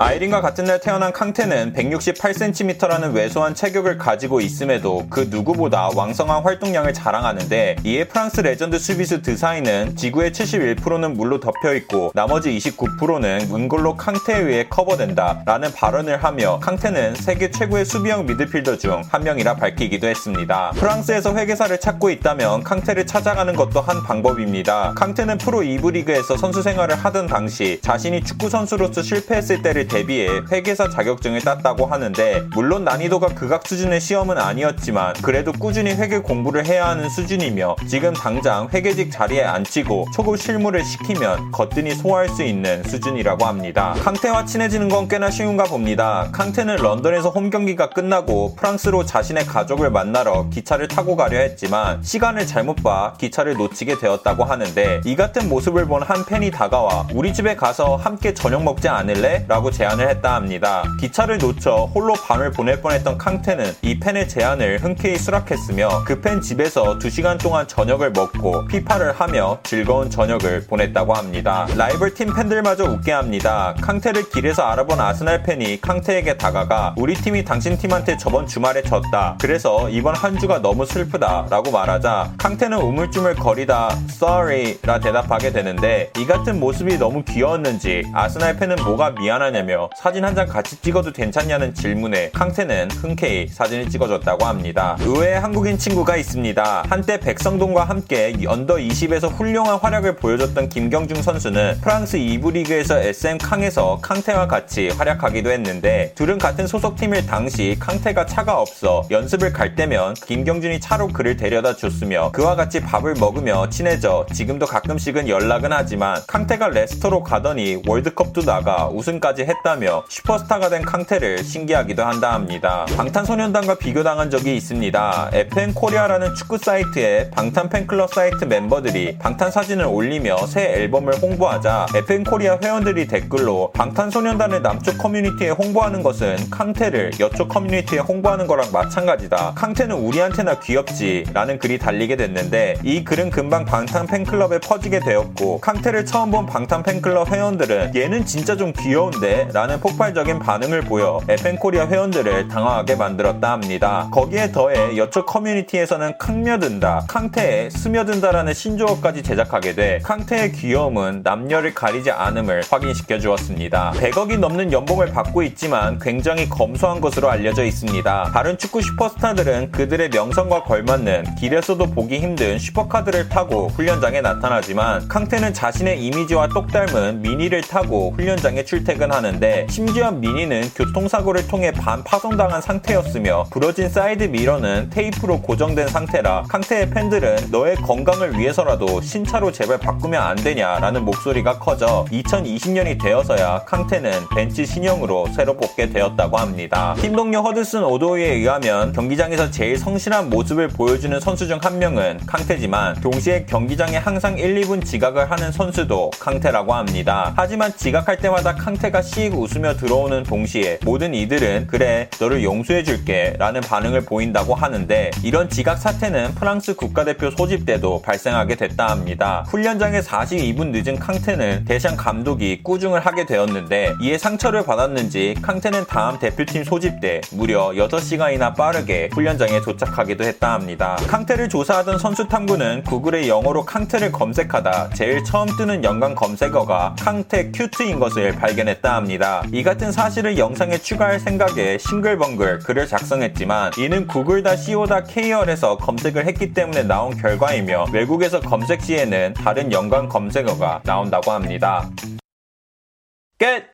아이린과 같은 날 태어난 캉테는 168cm라는 왜소한 체격을 가지고 있음에도 그 누구보다 왕성한 활동량을 자랑하는데 이에 프랑스 레전드 수비수 드사이는 지구의 71%는 물로 덮여 있고 나머지 29%는 은골로 캉테에 의해 커버된다 라는 발언을 하며 캉테는 세계 최고의 수비형 미드필더 중 한 명이라 밝히기도 했습니다. 프랑스에서 회계사를 찾고 있다면 캉테를 찾아가는 것도 한 방법입니다. 캉테는 프로 2부 리그에서 선수 생활을 하던 당시 자신이 축구 선수로서 실패했을 때를 대비해 회계사 자격증을 땄다고 하는데 물론 난이도가 극악 수준의 시험은 아니었지만 그래도 꾸준히 회계 공부를 해야 하는 수준이며 지금 당장 회계직 자리에 앉히고 초급 실무를 시키면 거뜬히 소화할 수 있는 수준이라고 합니다. 캉테와 친해지는 건 꽤나 쉬운가 봅니다. 캉테는 런던에서 홈 경기가 끝나고 프랑스로 자신의 가족을 만나러 기차를 타고 가려 했지만 시간을 잘못 봐 기차를 놓치게 되었다고 하는데 이 같은 모습을 본 한 팬이 다가와 우리 집에 가서 함께 저녁 먹지 않을래? 라고 제안을 했다 합니다. 기차를 놓쳐 홀로 밤을 보낼 뻔했던 캉테는 이 팬의 제안을 흔쾌히 수락했으며 그팬 집에서 2시간 동안 저녁을 먹고 피파를 하며 즐거운 저녁을 보냈다고 합니다. 라이벌 팀 팬들마저 웃게 합니다. 캉테를 길에서 알아본 아스날 팬이 캉테에게 다가가 우리 팀이 당신 팀한테 저번 주말에 졌다. 그래서 이번 한 주가 너무 슬프다. 라고 말하자 캉테는 우물쭈물 거리다 sorry 라 대답하게 되는데 이 같은 모습이 너무 귀여웠는지 아스날 팬은 뭐가 미안하냐 며 사진 한 장 같이 찍어도 괜찮냐는 질문에 캉테는 흔쾌히 사진을 찍어줬다고 합니다. 의외의 한국인 친구가 있습니다. 한때 백성동과 함께 under 20에서 훌륭한 활약을 보여줬던 김경중 선수는 프랑스 2부 리그에서 SM 캉에서 캉테와 같이 활약하기도 했는데 둘은 같은 소속팀일 당시 캉테가 차가 없어 연습을 갈 때면 김경중이 차로 그를 데려다 줬으며 그와 같이 밥을 먹으며 친해져 지금도 가끔씩은 연락은 하지만 캉테가 레스터로 가더니 월드컵도 나가 우승까지 했다며 슈퍼스타가 된 캉테를 신기해하기도 한다 합니다. 방탄소년단과 비교당한 적이 있습니다. FM 코리아라는 축구 사이트에 방탄 팬클럽 사이트 멤버들이 방탄 사진을 올리며 새 앨범을 홍보하자 FM 코리아 회원들이 댓글로 방탄소년단을 남초 커뮤니티에 홍보하는 것은 캉테를 여초 커뮤니티에 홍보하는 거랑 마찬가지다. 캉테는 우리한테나 귀엽지 라는 글이 달리게 됐는데 이 글은 금방 방탄 팬클럽에 퍼지게 되었고 캉테를 처음 본 방탄 팬클럽 회원들은 얘는 진짜 좀 귀여운데 라는 폭발적인 반응을 보여 FM 코리아 회원들을 당황하게 만들었다 합니다. 거기에 더해 여초 커뮤니티에서는 캉며든다, 캉테에 스며든다라는 신조어까지 제작하게 돼 캉테의 귀여움은 남녀를 가리지 않음을 확인시켜 주었습니다. 100억이 넘는 연봉을 받고 있지만 굉장히 검소한 것으로 알려져 있습니다. 다른 축구 슈퍼스타들은 그들의 명성과 걸맞는 길에서도 보기 힘든 슈퍼카들을 타고 훈련장에 나타나지만 캉테는 자신의 이미지와 똑 닮은 미니를 타고 훈련장에 출퇴근하는 데 심지어 미니는 교통사고를 통해 반 파손당한 상태였으며 부러진 사이드 미러는 테이프로 고정된 상태라 캉테의 팬들은 너의 건강을 위해서라도 신차로 제발 바꾸면 안 되냐라는 목소리가 커져 2020년이 되어서야 캉테는 벤츠 신형으로 새로 뽑게 되었다고 합니다. 팀 동료 허드슨 오도이에 의하면 경기장에서 제일 성실한 모습을 보여주는 선수 중 한 명은 캉테지만 동시에 경기장에 항상 1, 2분 지각을 하는 선수도 캉테라고 합니다. 하지만 지각할 때마다 캉테가 씩 웃으며 들어오는 동시에 모든 이들은 그래 너를 용서해줄게 라는 반응을 보인다고 하는데 이런 지각 사태는 프랑스 국가대표 소집 때도 발생하게 됐다 합니다. 훈련장에 42분 늦은 캉테는 대상 감독이 꾸중을 하게 되었는데 이에 상처를 받았는지 캉테는 다음 대표팀 소집 때 무려 6시간이나 빠르게 훈련장에 도착하기도 했다 합니다. 캉테를 조사하던 선수 탐구는 구글에 영어로 캉테를 검색하다 제일 처음 뜨는 연관 검색어가 캉테 큐트인 것을 발견했다 합니다. 이 같은 사실을 영상에 추가할 생각에 싱글벙글 글을 작성했지만 이는 구글.co.kr에서 검색을 했기 때문에 나온 결과이며 외국에서 검색 시에는 다른 연관 검색어가 나온다고 합니다. 끝!